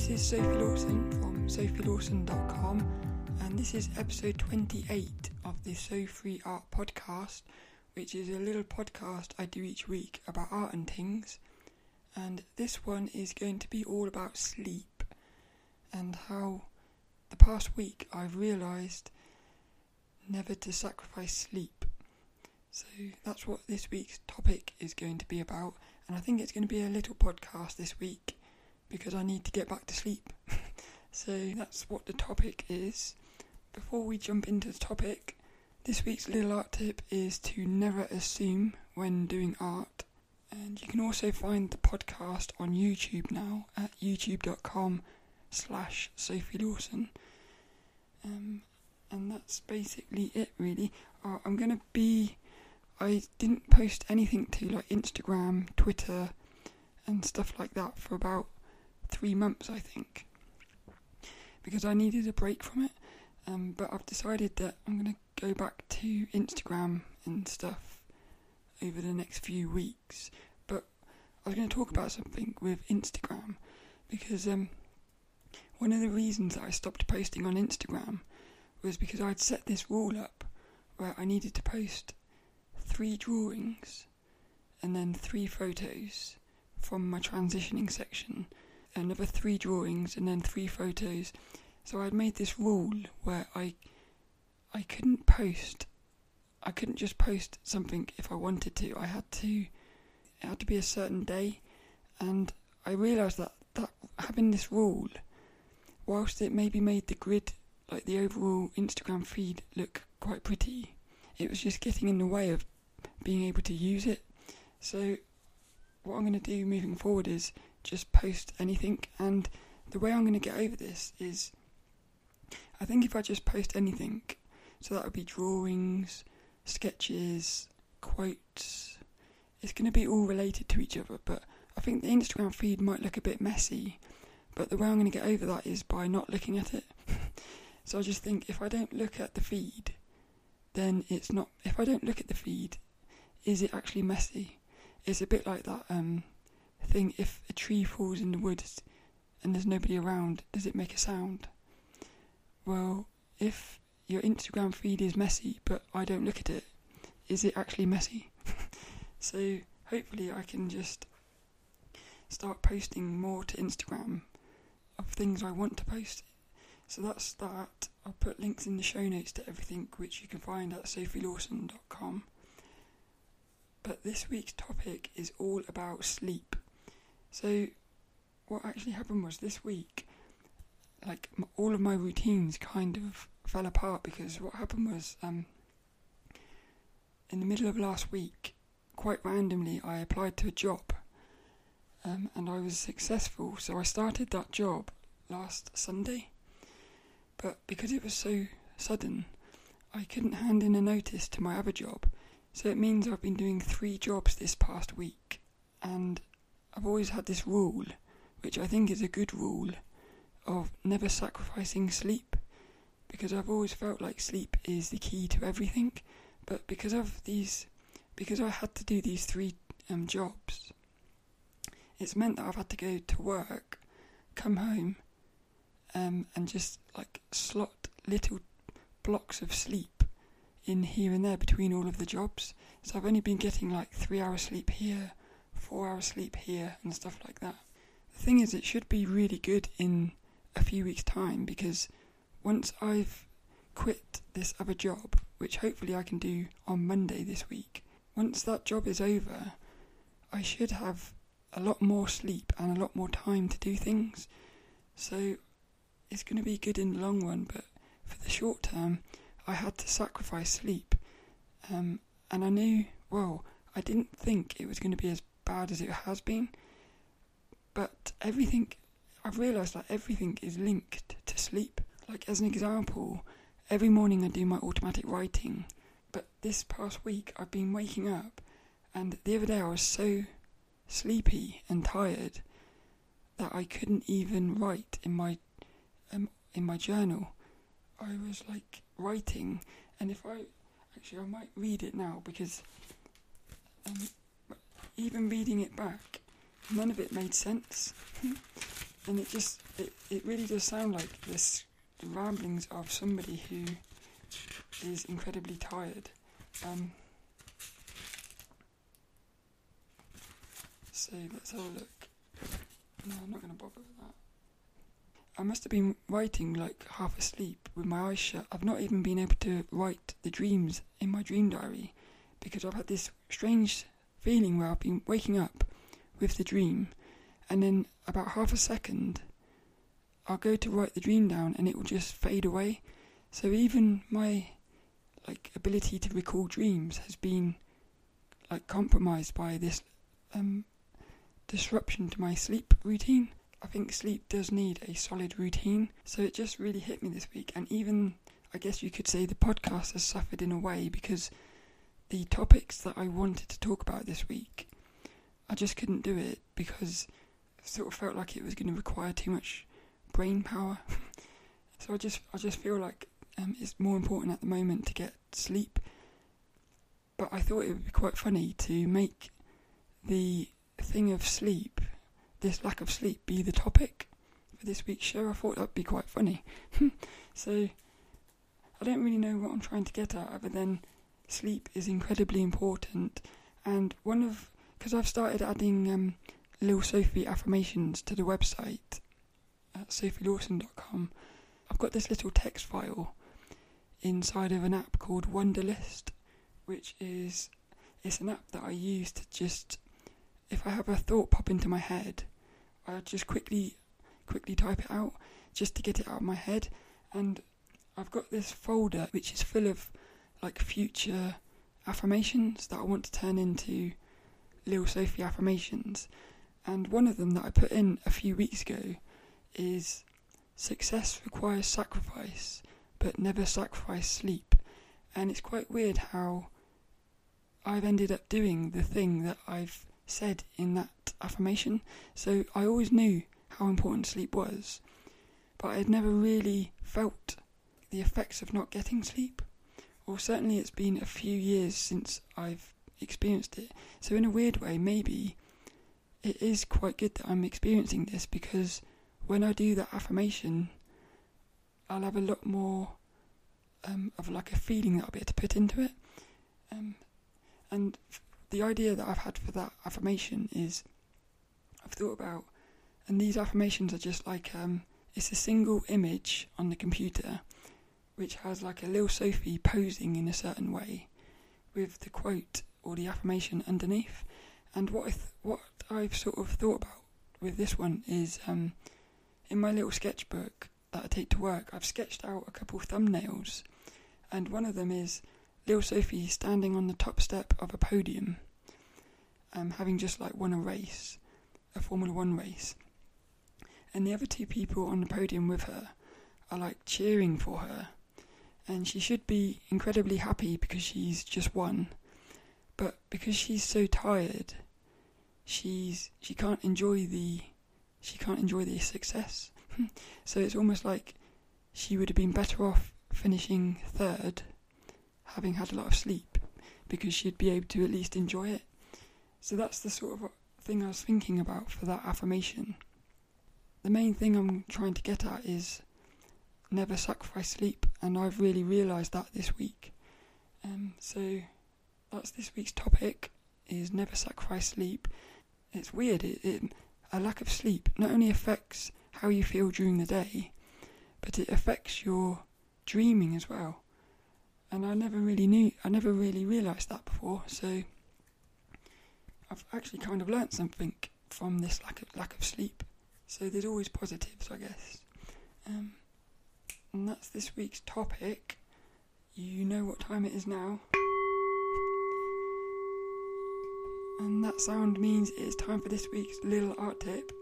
this is Sophie Lawson from sophielawson.com, and this is episode 28 of the So Free Art podcast, which is a little podcast I do each week about art and things. And this one is going to be all about sleep and how the past week I've realised never to sacrifice sleep. So that's what this week's topic is going to be about, and I think it's going to be a little podcast this week because I need to get back to sleep. so that's what the topic is. Before we jump into the topic, this week's little art tip is to never assume when doing art. And you can also find the podcast on YouTube now at youtube.com slash Sophie Lawson. Um, and that's basically it, really. Uh, I'm going to be. I didn't post anything to like Instagram, Twitter, and stuff like that for about three months, I think, because I needed a break from it. Um, but I've decided that I'm going to go back to Instagram and stuff over the next few weeks. But I was going to talk about something with Instagram because um, one of the reasons that I stopped posting on Instagram was because I'd set this rule up where I needed to post three drawings and then three photos from my transitioning section another three drawings and then three photos. So I'd made this rule where I I couldn't post I couldn't just post something if I wanted to. I had to it had to be a certain day and I realised that, that having this rule whilst it maybe made the grid like the overall Instagram feed look quite pretty, it was just getting in the way of being able to use it. So what I'm going to do moving forward is just post anything. And the way I'm going to get over this is I think if I just post anything, so that would be drawings, sketches, quotes, it's going to be all related to each other. But I think the Instagram feed might look a bit messy. But the way I'm going to get over that is by not looking at it. so I just think if I don't look at the feed, then it's not. If I don't look at the feed, is it actually messy? It's a bit like that um, thing if a tree falls in the woods and there's nobody around, does it make a sound? Well, if your Instagram feed is messy but I don't look at it, is it actually messy? so hopefully I can just start posting more to Instagram of things I want to post. So that's that. I'll put links in the show notes to everything which you can find at sophielawson.com. But this week's topic is all about sleep. So, what actually happened was this week, like all of my routines kind of fell apart because what happened was, um, in the middle of last week, quite randomly, I applied to a job, um, and I was successful. So I started that job last Sunday, but because it was so sudden, I couldn't hand in a notice to my other job. So it means I've been doing three jobs this past week, and I've always had this rule, which I think is a good rule, of never sacrificing sleep, because I've always felt like sleep is the key to everything. But because of these, because I had to do these three um, jobs, it's meant that I've had to go to work, come home, um, and just like slot little blocks of sleep in here and there between all of the jobs. So I've only been getting like three hours sleep here, four hours sleep here and stuff like that. The thing is, it should be really good in a few weeks' time because once I've quit this other job, which hopefully I can do on Monday this week, once that job is over, I should have a lot more sleep and a lot more time to do things. So it's going to be good in the long run, but for the short term, I had to sacrifice sleep. Um, and I knew, well, I didn't think it was going to be as bad as it has been. But everything, I've realised that everything is linked to sleep. Like, as an example, every morning I do my automatic writing. But this past week I've been waking up, and the other day I was so sleepy and tired that I couldn't even write in my um, in my journal. I was like writing, and if I actually I might read it now because um, even reading it back, none of it made sense. and it just it, it really does sound like this the ramblings of somebody who is incredibly tired. Um, so let's have a look. No, I'm not going to bother with that. I must have been writing like half asleep with my eyes shut. I've not even been able to write the dreams in my dream diary because I've had this strange feeling where I've been waking up with the dream and then about half a second I'll go to write the dream down and it will just fade away. So even my like ability to recall dreams has been like compromised by this um, disruption to my sleep routine. I think sleep does need a solid routine, so it just really hit me this week. And even I guess you could say the podcast has suffered in a way because the topics that I wanted to talk about this week, I just couldn't do it because it sort of felt like it was going to require too much brain power. so I just I just feel like um, it's more important at the moment to get sleep. But I thought it would be quite funny to make the thing of sleep, this lack of sleep, be the topic for this week's show. I thought that'd be quite funny. so I don't really know what I'm trying to get at other than sleep is incredibly important. And one of, because I've started adding um, Little Sophie affirmations to the website at sophielawson.com, I've got this little text file inside of an app called Wunderlist, which is it's an app that I use to just if I have a thought pop into my head, I just quickly quickly type it out just to get it out of my head and I've got this folder which is full of like future affirmations that I want to turn into Little Sophie affirmations. And one of them that I put in a few weeks ago is success requires sacrifice, but never sacrifice sleep. And it's quite weird how I've ended up doing the thing that I've said in that affirmation. So I always knew how important sleep was, but I had never really felt the effects of not getting sleep. Or certainly it's been a few years since I've experienced it. So, in a weird way, maybe it is quite good that I'm experiencing this because when I do that affirmation, I'll have a lot more um, of like a feeling that I'll be able to put into it. Um, and the idea that I've had for that affirmation is I've thought about, and these affirmations are just like um, it's a single image on the computer which has like a little Sophie posing in a certain way with the quote or the affirmation underneath. And what I th- what I've sort of thought about with this one is um, in my little sketchbook that I take to work, I've sketched out a couple thumbnails, and one of them is little Sophie standing on the top step of a podium, um, having just like won a race, a Formula One race, and the other two people on the podium with her are like cheering for her and she should be incredibly happy because she's just won. But because she's so tired, she's she can't enjoy the she can't enjoy the success. so it's almost like she would have been better off finishing third, having had a lot of sleep, because she'd be able to at least enjoy it. So that's the sort of thing I was thinking about for that affirmation. The main thing I'm trying to get at is never sacrifice sleep, and I've really realised that this week. Um, so that's this week's topic: is never sacrifice sleep. It's weird. It, it a lack of sleep not only affects how you feel during the day, but it affects your dreaming as well. And I never really knew, I never really realised that before. So I've actually kind of learnt something from this lack of lack of sleep. So there's always positives, I guess. Um, and that's this week's topic. You know what time it is now. And that sound means it's time for this week's little art tip.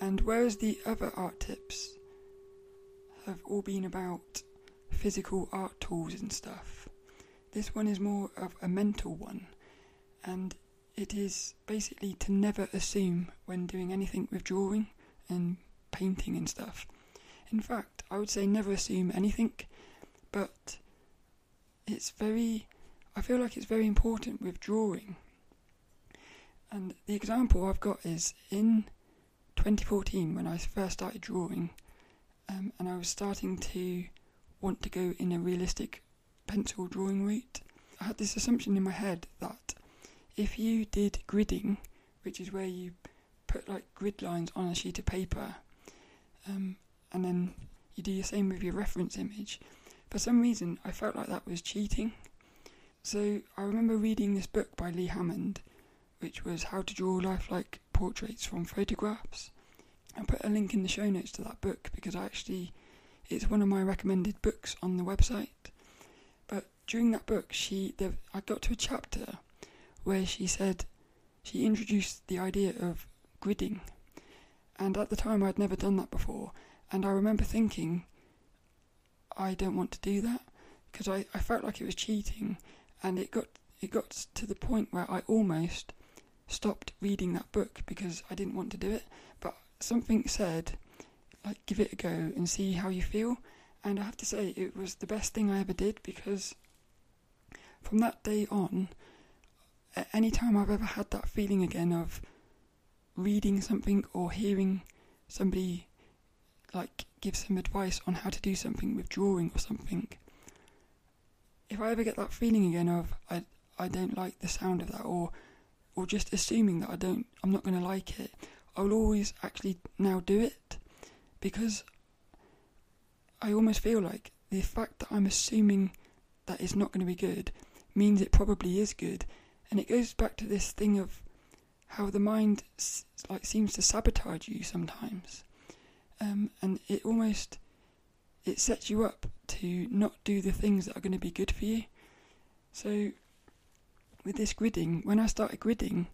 And whereas the other art tips have all been about physical art tools and stuff, this one is more of a mental one. And it is basically to never assume when doing anything with drawing and painting and stuff. In fact, I would say never assume anything, but it's very, I feel like it's very important with drawing. And the example I've got is in 2014 when I first started drawing, um, and I was starting to want to go in a realistic pencil drawing route. I had this assumption in my head that if you did gridding, which is where you put like grid lines on a sheet of paper, um, and then you do the same with your reference image. For some reason, I felt like that was cheating. So I remember reading this book by Lee Hammond, which was How to Draw Lifelike Portraits from Photographs. I put a link in the show notes to that book because I actually it's one of my recommended books on the website. But during that book, she I got to a chapter where she said she introduced the idea of gridding, and at the time I'd never done that before, and I remember thinking, I don't want to do that because I, I felt like it was cheating, and it got it got to the point where I almost stopped reading that book because I didn't want to do it. But something said, like, give it a go and see how you feel. And I have to say, it was the best thing I ever did because from that day on, any time I've ever had that feeling again of reading something or hearing somebody like give some advice on how to do something with drawing or something, if I ever get that feeling again of I I don't like the sound of that or or just assuming that I don't I'm not going to like it, I will always actually now do it. Because I almost feel like the fact that I'm assuming that it's not going to be good means it probably is good, and it goes back to this thing of how the mind like seems to sabotage you sometimes, um, and it almost it sets you up to not do the things that are going to be good for you. So with this gridding, when I started gridding,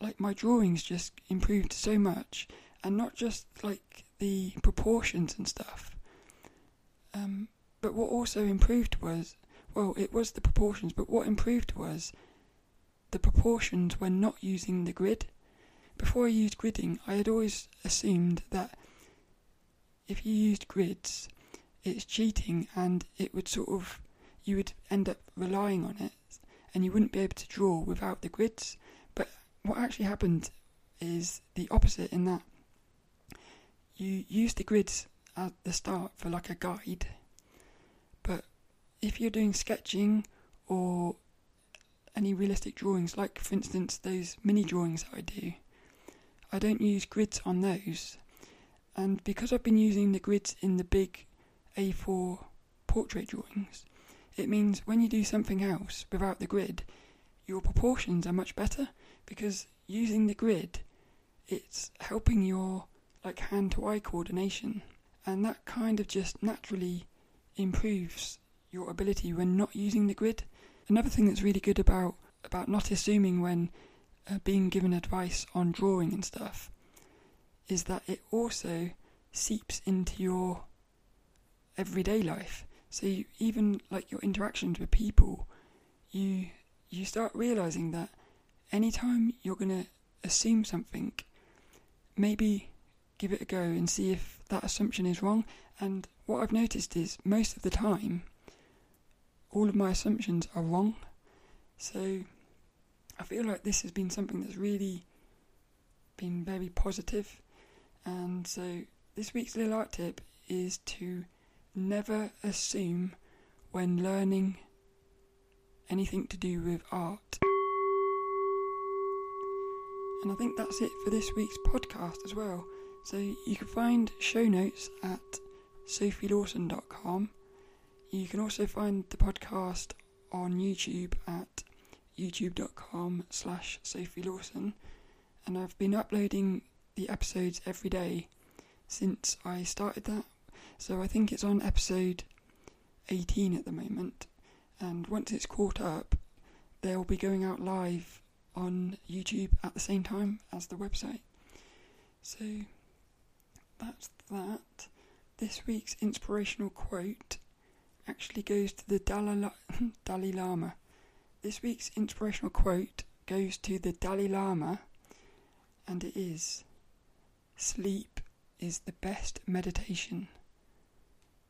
like my drawings just improved so much, and not just like the proportions and stuff. Um, but what also improved was, well, it was the proportions, but what improved was the proportions when not using the grid. Before I used gridding, I had always assumed that if you used grids, it's cheating and it would sort of, you would end up relying on it and you wouldn't be able to draw without the grids. But what actually happened is the opposite in that you use the grids at the start for like a guide, but if you're doing sketching or any realistic drawings, like for instance those mini drawings that I do, I don't use grids on those. And because I've been using the grids in the big A4 portrait drawings, it means when you do something else without the grid, your proportions are much better because using the grid, it's helping your like hand to eye coordination, and that kind of just naturally improves your ability when not using the grid. Another thing that's really good about about not assuming when uh, being given advice on drawing and stuff is that it also seeps into your everyday life. So you, even like your interactions with people, you you start realizing that anytime you're gonna assume something, maybe give it a go and see if that assumption is wrong. And what I've noticed is most of the time, all of my assumptions are wrong. So I feel like this has been something that's really been very positive. And so this week's little art tip is to never assume when learning anything to do with art. And I think that's it for this week's podcast as well. So you can find show notes at sophielawson.com. You can also find the podcast on YouTube at youtube.com slash sophielawson. And I've been uploading the episodes every day since I started that. So I think it's on episode 18 at the moment. And once it's caught up, they'll be going out live on YouTube at the same time as the website. So that's that. This week's inspirational quote actually goes to the Dalai, Dalai Lama. This week's inspirational quote goes to the Dalai Lama, and it is Sleep is the best meditation.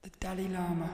The Dalai Lama.